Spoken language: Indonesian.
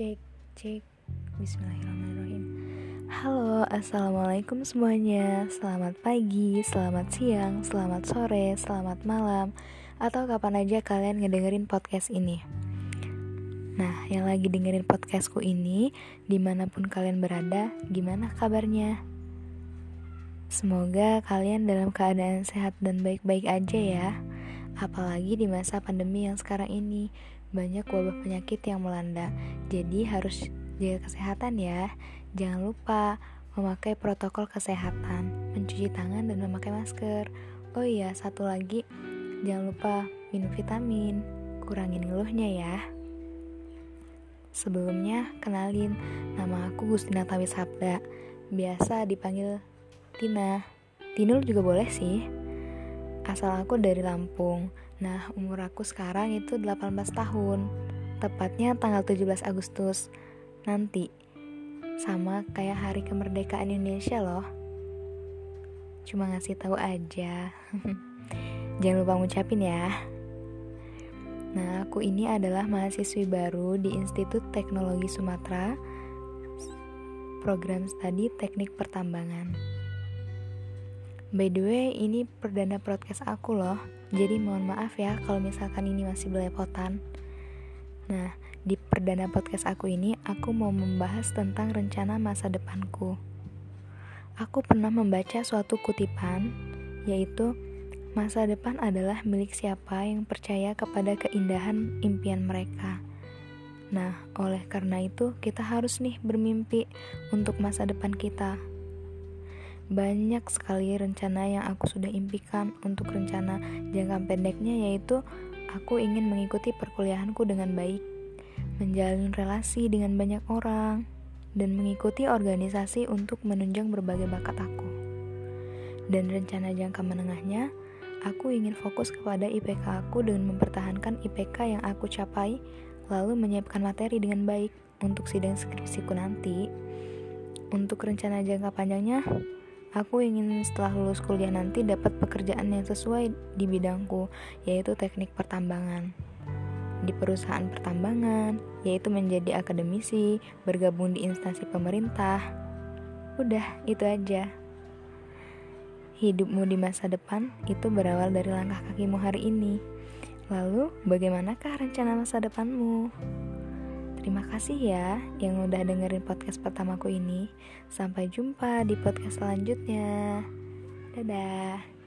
cek cek. Bismillahirrahmanirrahim. Halo assalamualaikum semuanya. Selamat pagi, selamat siang, selamat sore, selamat malam. Atau kapan aja kalian ngedengerin podcast ini. Nah yang lagi dengerin podcastku ini Di mana pun kalian berada Gimana kabarnya? Semoga kalian dalam keadaan sehat dan baik-baik aja ya. Apalagi di masa pandemi yang sekarang ini banyak wabah penyakit yang melanda. Jadi harus jaga kesehatan ya. Jangan lupa memakai protokol kesehatan, mencuci tangan dan memakai masker. Oh iya, satu lagi, jangan lupa minum vitamin, kurangin ngeluhnya ya. Sebelumnya, kenalin, nama aku Gustina Tawi Sabda. Biasa dipanggil Tina. Tinul juga boleh sih. Asal aku dari Lampung. Nah, umur aku sekarang itu 18 tahun. Tepatnya tanggal 17 Agustus nanti. Sama kayak hari kemerdekaan Indonesia loh. Cuma ngasih tahu aja. Jangan lupa ngucapin ya. Nah, aku ini adalah mahasiswi baru di Institut Teknologi Sumatera, program studi Teknik Pertambangan. By the way, ini perdana podcast aku loh. Jadi mohon maaf ya kalau misalkan ini masih belepotan. Nah, di perdana podcast aku ini aku mau membahas tentang rencana masa depanku. Aku pernah membaca suatu kutipan yaitu masa depan adalah milik siapa yang percaya kepada keindahan impian mereka. Nah, oleh karena itu kita harus nih bermimpi untuk masa depan kita. Banyak sekali rencana yang aku sudah impikan untuk rencana jangka pendeknya yaitu aku ingin mengikuti perkuliahanku dengan baik, menjalin relasi dengan banyak orang, dan mengikuti organisasi untuk menunjang berbagai bakat aku. Dan rencana jangka menengahnya, aku ingin fokus kepada IPK aku dengan mempertahankan IPK yang aku capai, lalu menyiapkan materi dengan baik untuk sidang skripsiku nanti. Untuk rencana jangka panjangnya, Aku ingin setelah lulus kuliah nanti dapat pekerjaan yang sesuai di bidangku, yaitu teknik pertambangan. Di perusahaan pertambangan, yaitu menjadi akademisi, bergabung di instansi pemerintah. Udah, itu aja. Hidupmu di masa depan itu berawal dari langkah kakimu hari ini. Lalu, bagaimanakah rencana masa depanmu? Terima kasih ya yang udah dengerin podcast pertamaku ini. Sampai jumpa di podcast selanjutnya. Dadah.